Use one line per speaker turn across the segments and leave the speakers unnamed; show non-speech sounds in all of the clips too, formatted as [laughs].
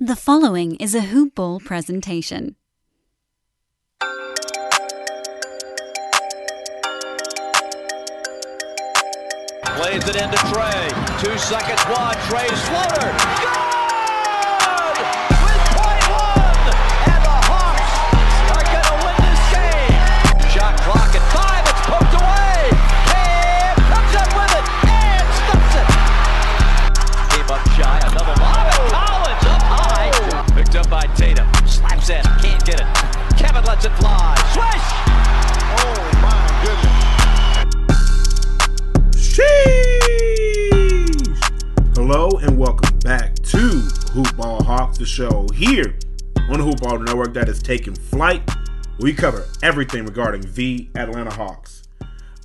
The following is a Hoop Ball presentation.
Plays it into Trae. Two seconds wide. Trae's floater. Good! Lets it fly. Swish!
Oh my goodness.
Sheesh! Hello and welcome back to Hoop Ball Hawks, the show here on the Hoop Ball Network that is taking flight. We cover everything regarding the Atlanta Hawks.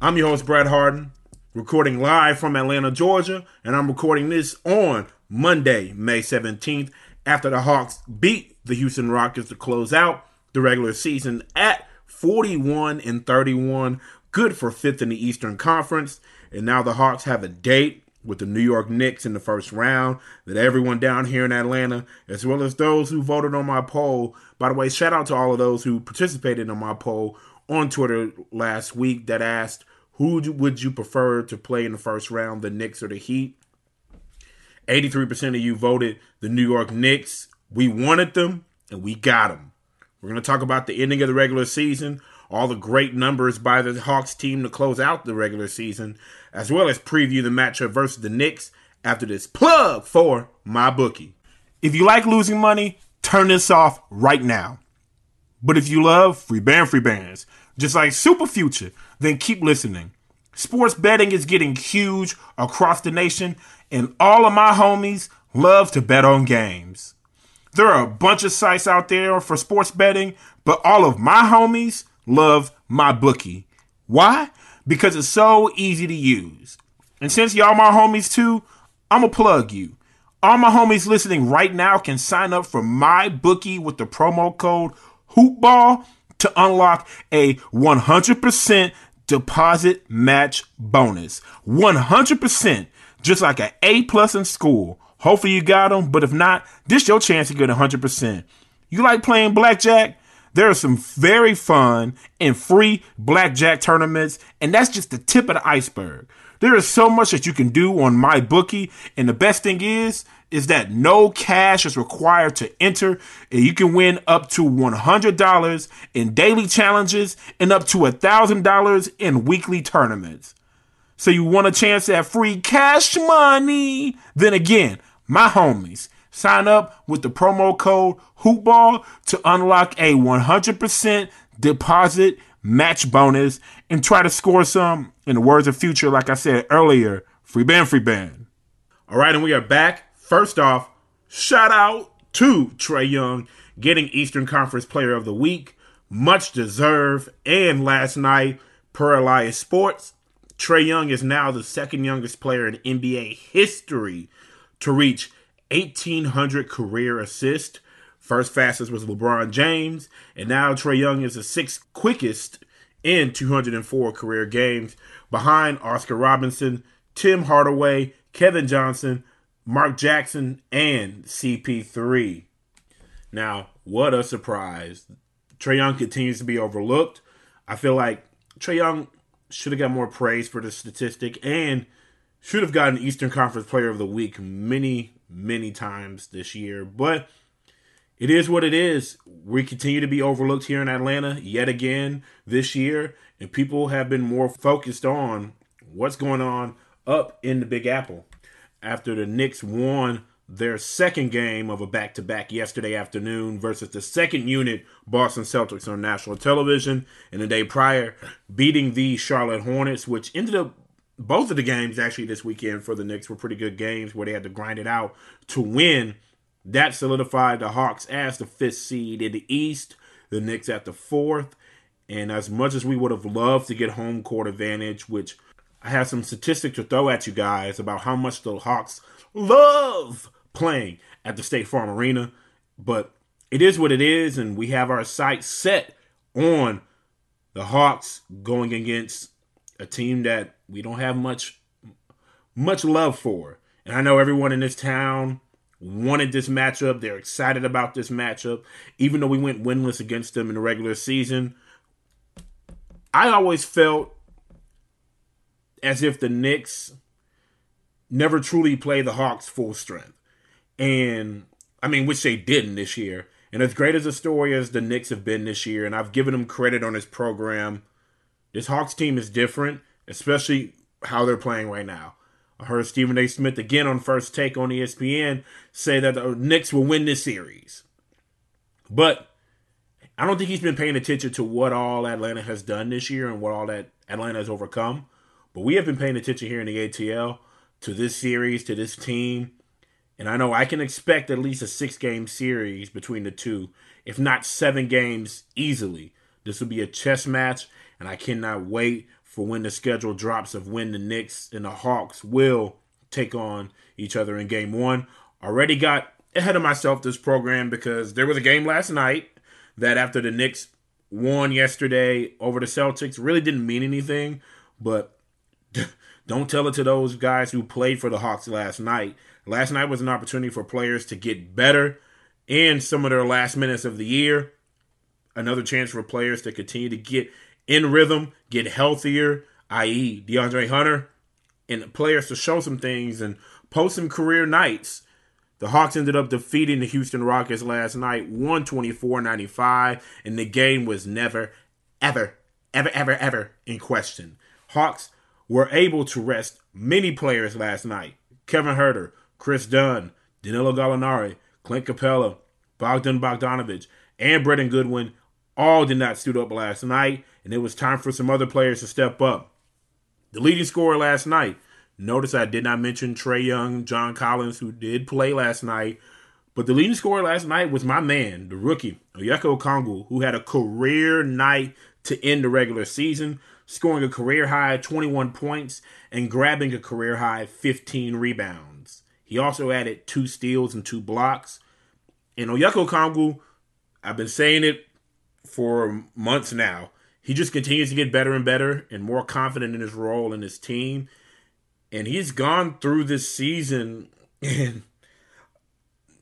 I'm your host, Brad Harden, recording live from Atlanta, Georgia, and I'm recording this on Monday, May 17th, after the Hawks beat the Houston Rockets to close out the regular season at 41 and 31, good for fifth in the Eastern Conference. And now the Hawks have a date with the New York Knicks in the first round that everyone down here in Atlanta, as well as those who voted on my poll. By the way, shout out to all of those who participated in my poll on Twitter last week that asked who would you prefer to play in the first round, the Knicks or the Heat? 83% of you voted the New York Knicks. We wanted them and we got them. We're going to talk about the ending of the regular season, all the great numbers by the Hawks team to close out the regular season, as well as preview the matchup versus the Knicks after this plug for MyBookie. If you like losing money, turn this off right now. But if you love free band free bands, just like Super Future, then keep listening. Sports betting is getting huge across the nation, and all of my homies love to bet on games. There are a bunch of sites out there for sports betting, but all of my homies love MyBookie. Why? Because it's so easy to use. And since y'all my homies too, I'm gonna plug you. All my homies listening right now can sign up for MyBookie with the promo code HOOPBALL to unlock a 100% deposit match bonus. 100%, just like an A plus in school. Hopefully you got them, but if not, this is your chance to get 100%. You like playing blackjack? There are some very fun and free blackjack tournaments, and that's just the tip of the iceberg. There is so much that you can do on MyBookie, and the best thing is is that no cash is required to enter, and you can win up to $100 in daily challenges and up to $1,000 in weekly tournaments. So you want a chance at free cash money? Then again, my homies, sign up with the promo code HOOPBALL to unlock a 100% deposit match bonus and try to score some, in the words of Future, like I said earlier, free band, free band. All right, and we are back. First off, shout out to Trae Young getting Eastern Conference Player of the Week. Much deserved. And last night, per Elias Sports, Trae Young is now the second youngest player in NBA history to reach 1,800 career assists. First fastest was LeBron James, and now Trae Young is the sixth quickest in 204 career games, behind Oscar Robertson, Tim Hardaway, Kevin Johnson, Mark Jackson, and CP3. Now, what a surprise. Trae Young continues to be overlooked. I feel like Trae Young should have got more praise for the statistic and should have gotten Eastern Conference Player of the Week many, many times this year. But it is what it is. We continue to be overlooked here in Atlanta yet again this year, and people have been more focused on what's going on up in the Big Apple after the Knicks won their second game of a back to back yesterday afternoon versus the second unit Boston Celtics on national television, and the day prior beating the Charlotte Hornets, which ended up both of the games actually this weekend for the Knicks were pretty good games where they had to grind it out to win. That solidified the Hawks as the fifth seed in the East, the Knicks at the fourth. And as much as we would have loved to get home court advantage, which I have some statistics to throw at you guys about how much the Hawks love playing at the State Farm Arena, but it is what it is, and we have our sights set on the Hawks going against a team that we don't have much much love for. And I know everyone in this town wanted this matchup. They're excited about this matchup, even though we went winless against them in the regular season. I always felt as if the Knicks never truly play the Hawks full strength. And I mean, which they didn't this year. And as great as a story as the Knicks have been this year, and I've given them credit on this program, this Hawks team is different, especially how they're playing right now. I heard Stephen A. Smith again on First Take on ESPN say that the Knicks will win this series. But I don't think he's been paying attention to what all Atlanta has done this year and what all that Atlanta has overcome. But we have been paying attention here in the ATL to this series, to this team. And I know I can expect at least a six game series between the two, if not seven games easily. This will be a chess match, and I cannot wait for when the schedule drops of when the Knicks and the Hawks will take on each other in game one. Already got ahead of myself this program because there was a game last night that after the Knicks won yesterday over the Celtics really didn't mean anything, but [laughs] don't tell it to those guys who played for the Hawks last night. Last night was an opportunity for players to get better in some of their last minutes of the year. Another chance for players to continue to get in rhythm, get healthier, i.e., DeAndre Hunter, and players to show some things and post some career nights. The Hawks ended up defeating the Houston Rockets last night, 124 95, and the game was never, ever, ever, ever, ever in question. Hawks were able to rest many players last night Kevin Huerter, Kris Dunn, Danilo Gallinari, Clint Capela, Bogdan Bogdanovich, and Brandon Goodwin all did not suit up last night, and it was time for some other players to step up. The leading scorer last night, notice I did not mention Trae Young, John Collins, who did play last night, but the leading scorer last night was my man, the rookie, Onyeka Okongwu, who had a career night to end the regular season, scoring a career high 21 points and grabbing a career high 15 rebounds. He also added two steals and two blocks. And Onyeka Okongwu, I've been saying it for months now. He just continues to get better and better and more confident in his role in his team. And he's gone through this season [laughs] and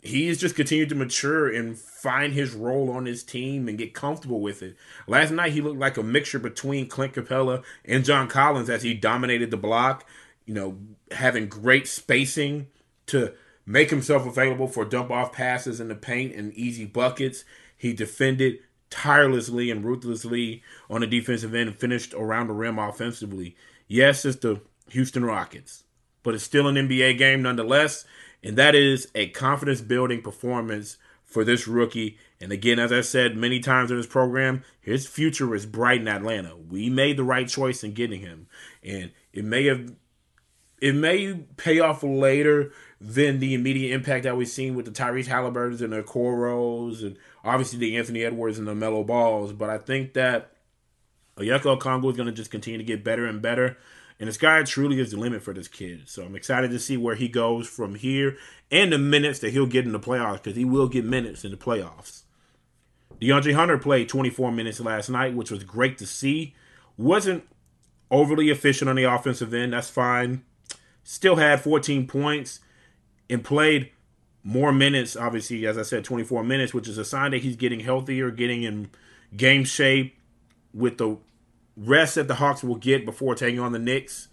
he's just continued to mature and find his role on his team and get comfortable with it. Last night he looked like a mixture between Clint Capela and John Collins as he dominated the block, you know, having great spacing to make himself available for dump off passes in the paint and easy buckets. He defended tirelessly and ruthlessly on the defensive end and finished around the rim offensively. Yes, it's the Houston Rockets, but it's still an NBA game nonetheless. And that is a confidence building performance for this rookie. And again, as I said many times in this program, his future is bright in Atlanta. We made the right choice in getting him. And it may have it may pay off later than the immediate impact that we've seen with the Tyrese Halliburtons and the Coros and obviously the Anthony Edwards and the Melo Balls. But I think that Onyeka Okongwu is going to just continue to get better and better. And the sky truly is the limit for this kid. So I'm excited to see where he goes from here and the minutes that he'll get in the playoffs because he will get minutes in the playoffs. DeAndre Hunter played 24 minutes last night, which was great to see. Wasn't overly efficient on the offensive end. That's fine. Still had 14 points and played more minutes, obviously, as I said, 24 minutes, which is a sign that he's getting healthier, getting in game shape with the rest that the Hawks will get before taking on the Knicks,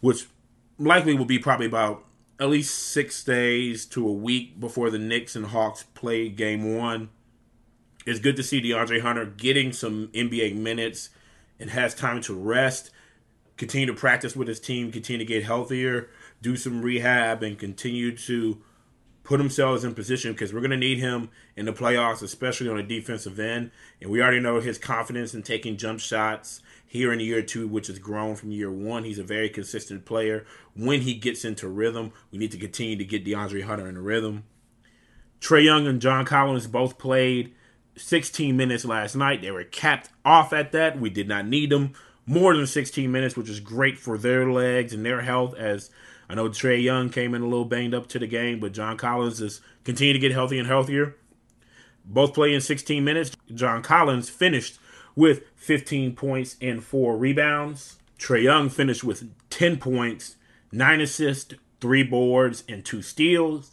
which likely will be probably about at least six days to a week before the Knicks and Hawks play game one. It's good to see DeAndre Hunter getting some NBA minutes and has time to rest, continue to practice with his team, continue to get healthier, do some rehab, and continue to put themselves in position because we're going to need him in the playoffs, especially on the defensive end. And we already know his confidence in taking jump shots here in year two, which has grown from year one. He's a very consistent player. When he gets into rhythm, we need to continue to get DeAndre Hunter in the rhythm. Trae Young and John Collins both played 16 minutes last night. They were capped off at that. We did not need them more than 16 minutes, which is great for their legs and their health as I know Trae Young came in a little banged up to the game, but John Collins is continuing to get healthy and healthier. Both playing 16 minutes. John Collins finished with 15 points and four rebounds. Trae Young finished with 10 points, nine assists, three boards, and two steals.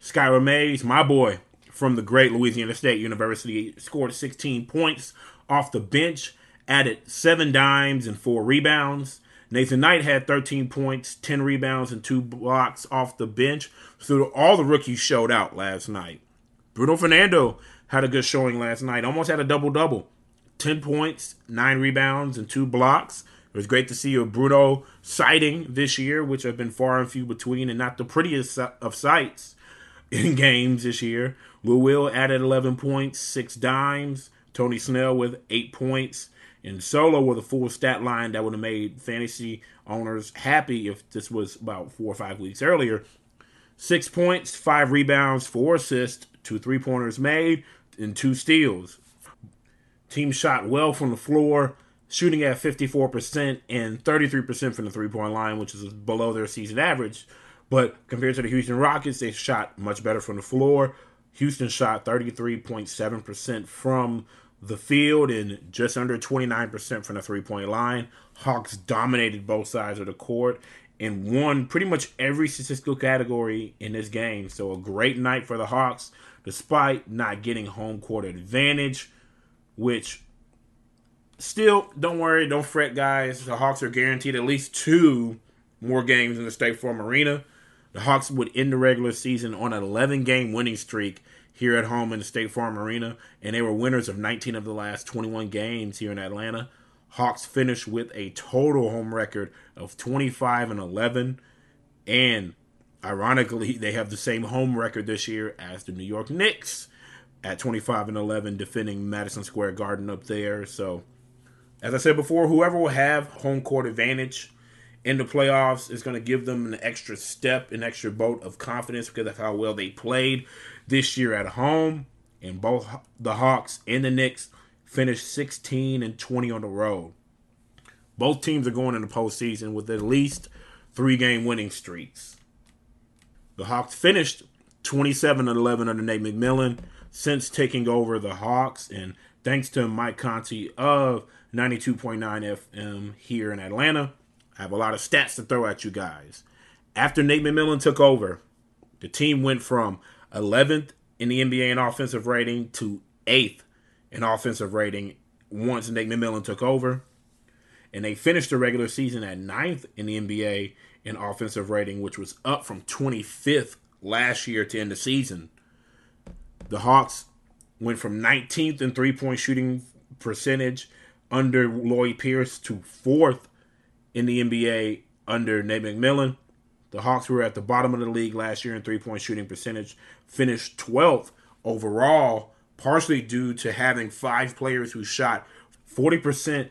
Skylar Mays, my boy from the great Louisiana State University, scored 16 points off the bench, added seven dimes and four rebounds. Nathan Knight had 13 points, 10 rebounds, and two blocks off the bench. So all the rookies showed out last night. Bruno Fernando had a good showing last night, almost had a double double 10 points, 9 rebounds, and 2 blocks. It was great to see a Bruno sighting this year, which have been far and few between and not the prettiest of sights in [laughs] games this year. Lou Will added 11 points, 6 dimes. Tony Snell with 8 points. And Solo with a full stat line that would have made fantasy owners happy if this was about four or five weeks earlier. Six points, five rebounds, four assists, two three pointers made, and two steals. Team shot well from the floor, shooting at 54% and 33% from the three point line, which is below their season average. But compared to the Houston Rockets, they shot much better from the floor. Houston shot 33.7% from the field and just under 29% from the three point line. Hawks dominated both sides of the court and won pretty much every statistical category in this game. So, a great night for the Hawks, despite not getting home court advantage, which still, don't worry, don't fret, guys. The Hawks are guaranteed at least two more games in the State Farm Arena. The Hawks would end the regular season on an 11 game winning streak here at home in the State Farm Arena, and they were winners of 19 of the last 21 games here in Atlanta. Hawks finished with a total home record of 25 and 11, and ironically, they have the same home record this year as the New York Knicks at 25 and 11, defending Madison Square Garden up there. So, as I said before, whoever will have home court advantage in the playoffs is going to give them an extra step, an extra boat of confidence because of how well they played this year at home. And both the Hawks and the Knicks finished 16 and 20 on the road. Both teams are going in the postseason with at least three game winning streaks. The Hawks finished 27 and 11 under Nate McMillan since taking over the Hawks. And thanks to Mike Conti of 92.9 FM here in Atlanta, I have a lot of stats to throw at you guys. After Nate McMillan took over, the team went from 11th in the NBA in offensive rating to 8th in offensive rating once Nate McMillan took over. And they finished the regular season at 9th in the NBA in offensive rating, which was up from 25th last year to end the season. The Hawks went from 19th in three point shooting percentage under Lloyd Pierce to 4th in the NBA under Nate McMillan. The Hawks were at the bottom of the league last year in three point shooting percentage, finished 12th overall, partially due to having five players who shot 40%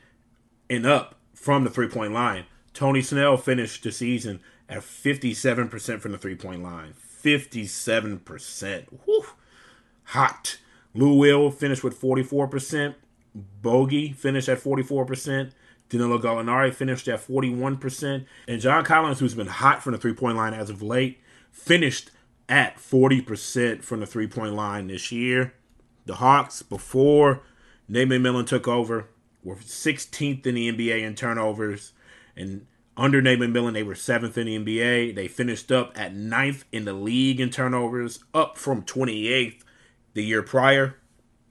and up from the three point line. Tony Snell finished the season at 57% from the three point line. 57%. Whew. Hot. Lou Will finished with 44%. Bogey finished at 44%. Danilo Gallinari finished at 41%. And John Collins, who's been hot from the three point line as of late, finished at 40% from the three point line this year. The Hawks, before Nate Millen took over, were 16th in the NBA in turnovers. And under Nate Millen, they were 7th in the NBA. They finished up at 9th in the league in turnovers, up from 28th the year prior.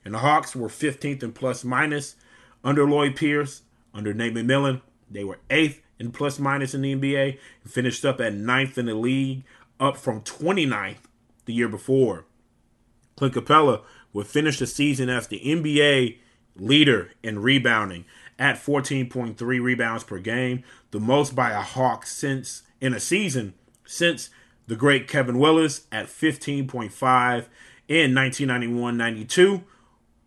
And the Hawks were 15th in plus minus under Lloyd Pierce. Under Nate McMillan, they were eighth in plus minus in the NBA and finished up at ninth in the league, up from 29th the year before. Clint Capela would finish the season as the NBA leader in rebounding at 14.3 rebounds per game, the most by a Hawk since in a season since the great Kevin Willis at 15.5 in 1991-92,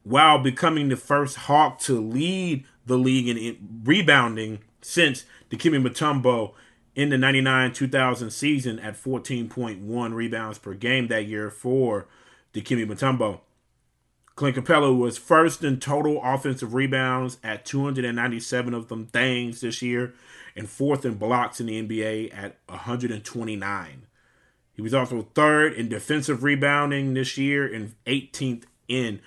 while becoming the first Hawk to lead the league in rebounding since Dikembe Mutombo in the 99-2000 season at 14.1 rebounds per game that year for Dikembe Mutombo. Clint Capela was first in total offensive rebounds at 297 of them things this year and fourth in blocks in the NBA at 129. He was also third in defensive rebounding this year and 18th in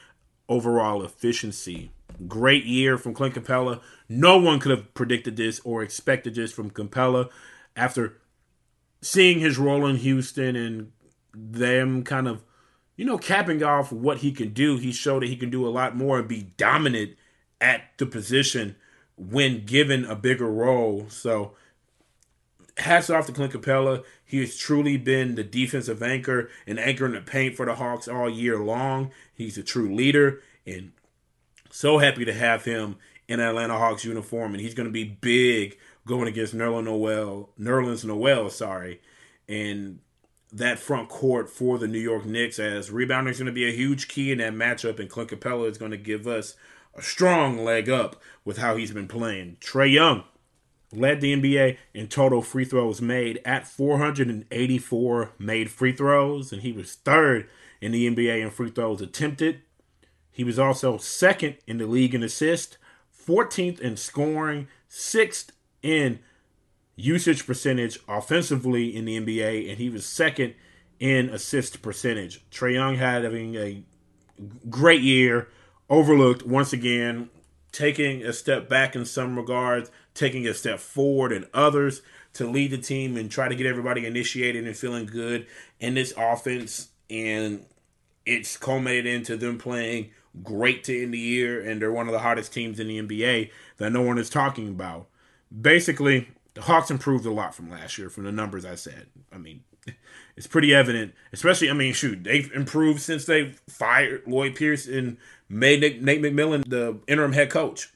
overall efficiency. Great year from Clint Capela. No one could have predicted this or expected this from Capela after seeing his role in Houston and them kind of, you know, capping off what he can do. He showed that he can do a lot more and be dominant at the position when given a bigger role. So hats off to Clint Capela. He has truly been the defensive anchor and anchor in the paint for the Hawks all year long. He's a true leader and so happy to have him in Atlanta Hawks uniform. And he's going to be big going against Nerlens Noel, Nerlens Noel, sorry, and that front court for the New York Knicks as rebounding is going to be a huge key in that matchup. And Clint Capela is going to give us a strong leg up with how he's been playing. Trae Young led the NBA in total free throws made at 484 made free throws, and he was third in the NBA in free throws attempted. He was also second in the league in assists, 14th in scoring, sixth in usage percentage offensively in the NBA, and he was second in assist percentage. Trae Young had having a great year, overlooked once again, taking a step back in some regards, taking a step forward in others to lead the team and try to get everybody initiated and feeling good in this offense. And it's culminated into them playing great to end the year, and they're one of the hottest teams in the NBA that no one is talking about. Basically, the Hawks improved a lot from last year from the numbers I said. I mean, [laughs] it's pretty evident, especially, I mean, shoot, they've improved since they fired Lloyd Pierce and made Nate, Nate McMillan the interim head coach.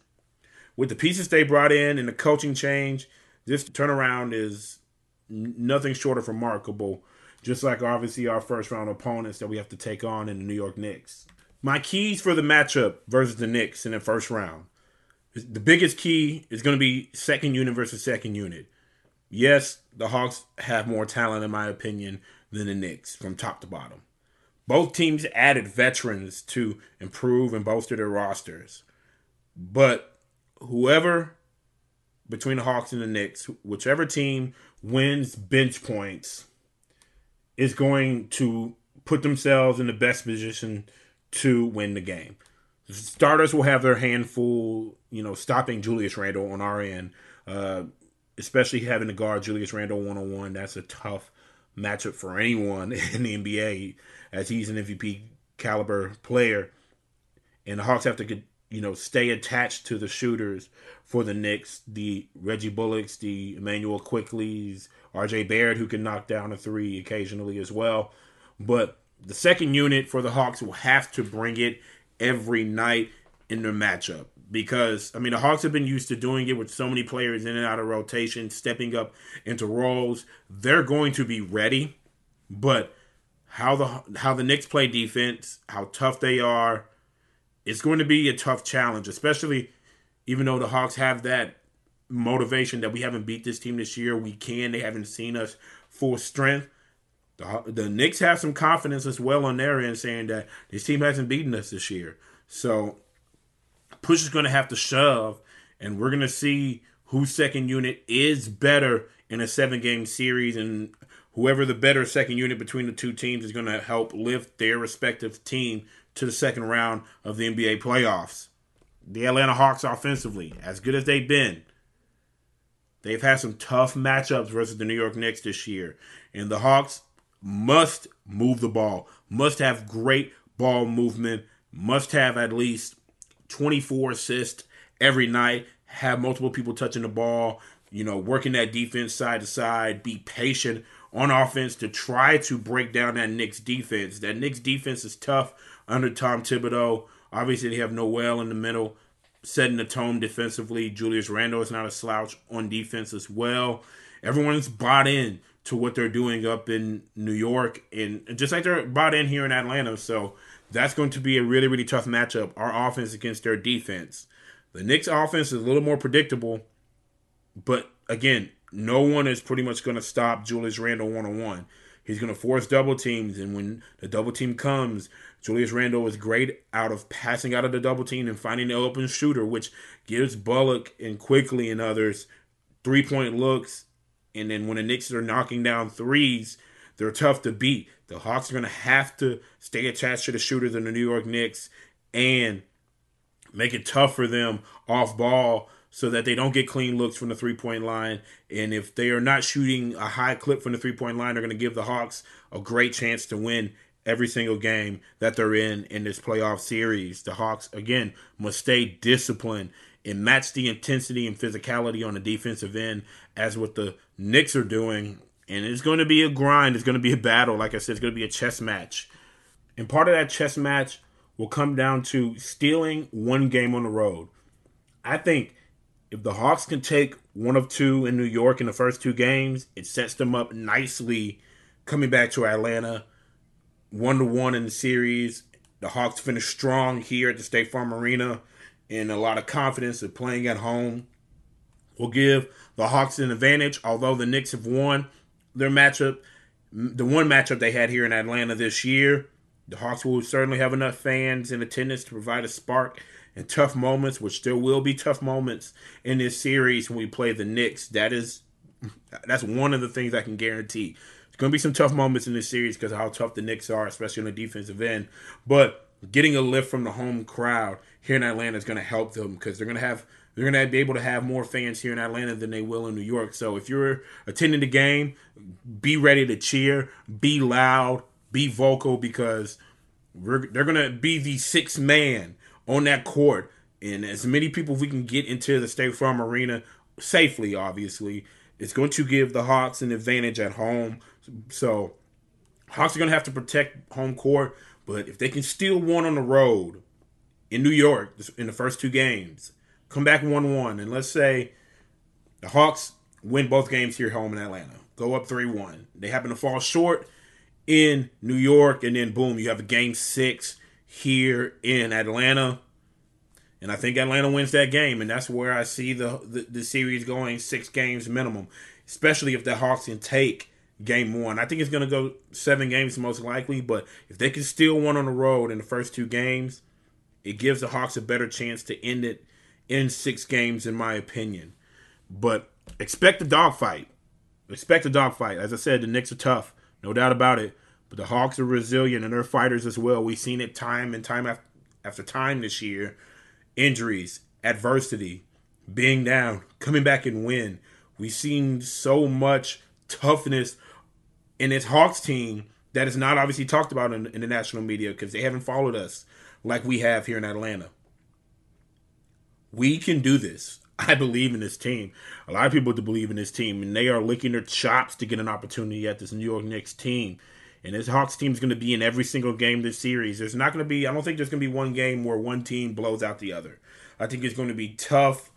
With the pieces they brought in and the coaching change, this turnaround is nothing short of remarkable. Just like obviously our first round opponents that we have to take on in the New York Knicks. My keys for the matchup versus the Knicks in the first round. The biggest key is going to be second unit versus second unit. Yes, the Hawks have more talent, in my opinion, than the Knicks from top to bottom. Both teams added veterans to improve and bolster their rosters. But whoever between the Hawks and the Knicks, whichever team wins bench points, is going to put themselves in the best position to win the game. Starters will have their handful, you know, stopping Julius Randle on our end, uh, especially having to guard Julius Randle one on one. That's a tough matchup for anyone [laughs] in the NBA, as he's an MVP caliber player, and the Hawks have to, you know, stay attached to the shooters for the Knicks, the Reggie Bullocks, the Immanuel Quickley's, RJ Barrett, who can knock down a three occasionally as well. But the second unit for the Hawks will have to bring it every night in their matchup because I mean the Hawks have been used to doing it with so many players in and out of rotation, stepping up into roles. They're going to be ready, but how the how the Knicks play defense, how tough they are, it's going to be a tough challenge, especially even though the Hawks have that motivation that we haven't beat this team this year. We can. They haven't seen us full strength. The, the Knicks have some confidence as well on their end, saying that this team hasn't beaten us this year. So push is going to have to shove, and we're going to see whose second unit is better in a seven game series, and whoever the better second unit between the two teams is going to help lift their respective team to the second round of the NBA playoffs. The Atlanta Hawks offensively, as good as they've been, they've had some tough matchups versus the New York Knicks this year. And the Hawks must move the ball, must have great ball movement, must have at least 24 assists every night, have multiple people touching the ball, you know, working that defense side to side, be patient on offense to try to break down that Knicks defense. That Knicks defense is tough under Tom Thibodeau. Obviously, they have Noel in the middle, setting the tone defensively. Julius Randle is not a slouch on defense as well. Everyone's bought in to what they're doing up in New York, and just like they're bought in here in Atlanta. So that's going to be a really, really tough matchup. Our offense against their defense. The Knicks' offense is a little more predictable, but again, no one is pretty much going to stop Julius Randle one on one. He's going to force double teams, and when the double team comes, Julius Randle is great out of passing out of the double team and finding the open shooter, which gives Bullock and Quickley and others three point looks and then when the Knicks are knocking down threes, they're tough to beat. The Hawks are going to have to stay attached to the shooters in the New York Knicks and make it tough for them off ball so that they don't get clean looks from the three point line. And if they are not shooting a high clip from the three point line, they're going to give the Hawks a great chance to win every single game that they're in in this playoff series. The Hawks, again, must stay disciplined and match the intensity and physicality on the defensive end as what the Knicks are doing. And it's going to be a grind. It's going to be a battle. Like I said, it's going to be a chess match. And part of that chess match will come down to stealing one game on the road. I think if the Hawks can take one of two in New York in the first two games, it sets them up nicely coming back to Atlanta, one to one in the series. The Hawks finish strong here at the State Farm Arena and a lot of confidence of playing at home. Will give the Hawks an advantage, although the Knicks have won their matchup, the one matchup they had here in Atlanta this year. The Hawks will certainly have enough fans in attendance to provide a spark and tough moments, which there will be tough moments in this series when we play the Knicks. That is that's one of the things I can guarantee. It's going to be some tough moments in this series because of how tough the Knicks are, especially on the defensive end. But getting a lift from the home crowd here in Atlanta is going to help them because they're going to have they're going to be able to have more fans here in Atlanta than they will in New York. So if you're attending the game, be ready to cheer, be loud, be vocal because they're going to be the sixth man on that court. And as many people we can get into the State Farm Arena safely, obviously, it's going to give the Hawks an advantage at home. So Hawks are going to have to protect home court, but if they can steal one on the road in New York in the first two games, come back 1 1, and let's say the Hawks win both games here home in Atlanta, go up 3 1. They happen to fall short in New York, and then boom, you have a game six here in Atlanta. And I think Atlanta wins that game, and that's where I see the, the, the series going six games minimum, especially if the Hawks can take game one. I think it's going to go seven games most likely, but if they can steal one on the road in the first two games, it gives the Hawks a better chance to end it in six games, in my opinion. But expect a dogfight. Expect a dogfight. As I said, the Knicks are tough, no doubt about it. But the Hawks are resilient and they're fighters as well. We've seen it time and time after time this year. Injuries, adversity, being down, coming back and win. We've seen so much toughness in this Hawks team that is not obviously talked about in, in the national media because they haven't followed us like we have here in Atlanta. We can do this. [laughs] I believe in this team. A lot of people do believe in this team, and they are licking their chops to get an opportunity at this New York Knicks team. And this Hawks team is going to be in every single game this series. There's not going to be, I don't think there's going to be one game where one team blows out the other. I think it's going to be tough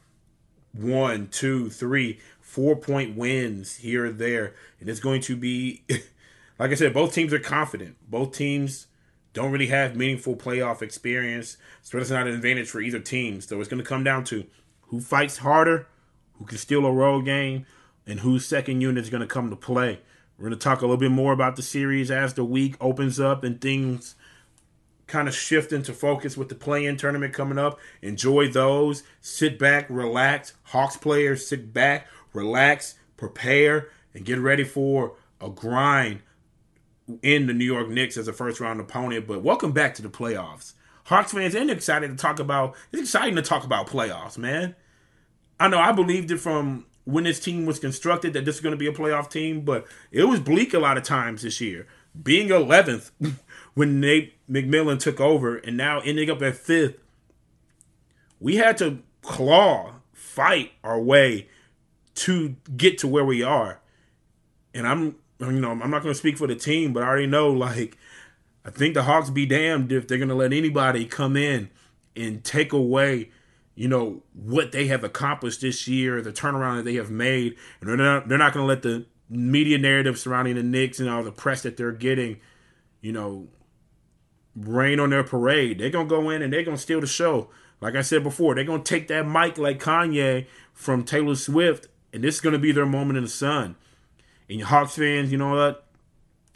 one, two, three, four point wins here or there. And it's going to be, [laughs] like I said, both teams are confident. Both teams don't really have meaningful playoff experience. So it's not an advantage for either team. So it's going to come down to who fights harder, who can steal a road game, and whose second unit is going to come to play. We're going to talk a little bit more about the series as the week opens up and things kind of shift into focus with the play-in tournament coming up. Enjoy those. Sit back, relax. Hawks players, sit back, relax, prepare, and get ready for a grind in the New York Knicks as a first round opponent. But welcome back to the playoffs. Hawks fans and excited to talk about it's exciting to talk about playoffs, man. I know I believed it from when this team was constructed that this is going to be a playoff team, but it was bleak a lot of times this year. Being 11th [laughs] when Nate McMillan took over and now ending up at fifth, we had to claw, fight our way to get to where we are. And I'm, you know, I'm not going to speak for the team, but I already know, like, I think the Hawks be damned if they're going to let anybody come in and take away you know what they have accomplished this year, the turnaround that they have made, and they're not they're not going to let the media narrative surrounding the Knicks and all the press that they're getting, you know, rain on their parade. They're gonna go in and they're gonna steal the show. Like I said before, they're gonna take that mic like Kanye from Taylor Swift, and this is gonna be their moment in the sun. And Hawks fans, you know what?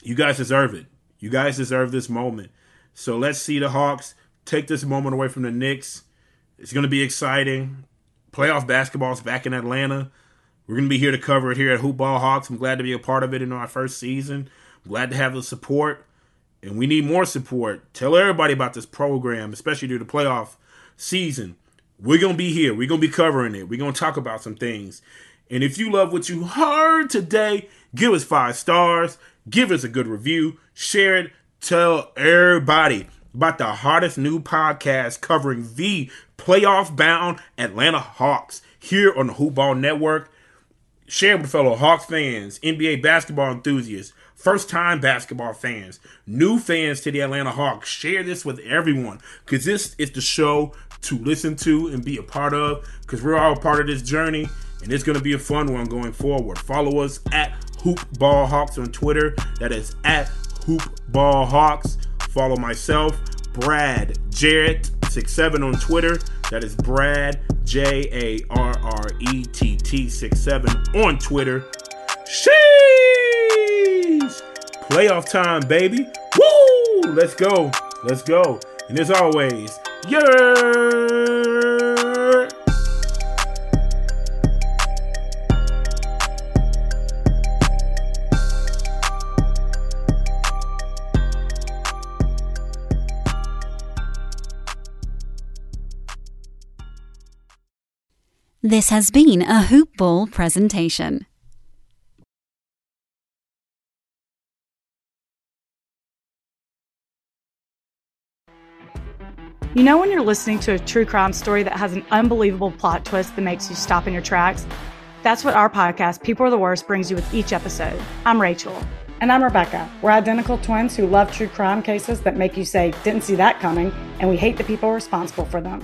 You guys deserve it. You guys deserve this moment. So let's see the Hawks take this moment away from the Knicks it's going to be exciting. Playoff basketball is back in Atlanta. We're going to be here to cover it here at Hoop Ball Hawks. I'm glad to be a part of it in our first season. I'm glad to have the support, and we need more support. Tell everybody about this program, especially through the playoff season. we're going to be here. We're going to be covering it. We're going to talk about some things. And if you love what you heard today, give us five stars, give us a good review, share it, tell everybody about the hottest new podcast covering the playoff bound Atlanta Hawks here on the Hoop Ball Network. Share with fellow Hawks fans, NBA basketball enthusiasts, first time basketball fans, new fans to the Atlanta Hawks. Share this with everyone because this is the show to listen to and be a part of because we're all part of this journey and it's going to be a fun one going forward. Follow us at Hoop Ball Hawks on Twitter. That is at Hoop Ball Hawks. Follow myself, Brad Jarrett, 67 on Twitter. That is Brad J A R R E T T 67 on Twitter. Sheesh! Playoff time, baby. Woo! Let's go. Let's go. And as always, yeah.
This has been a Hoop Ball presentation.
You know, when you're listening to a true crime story that has an unbelievable plot twist that makes you stop in your tracks? That's what our podcast, People Are the Worst, brings you with each episode. I'm Rachel.
And I'm Rebecca. We're identical twins who love true crime cases that make you say, didn't see that coming, and we hate the people responsible for them.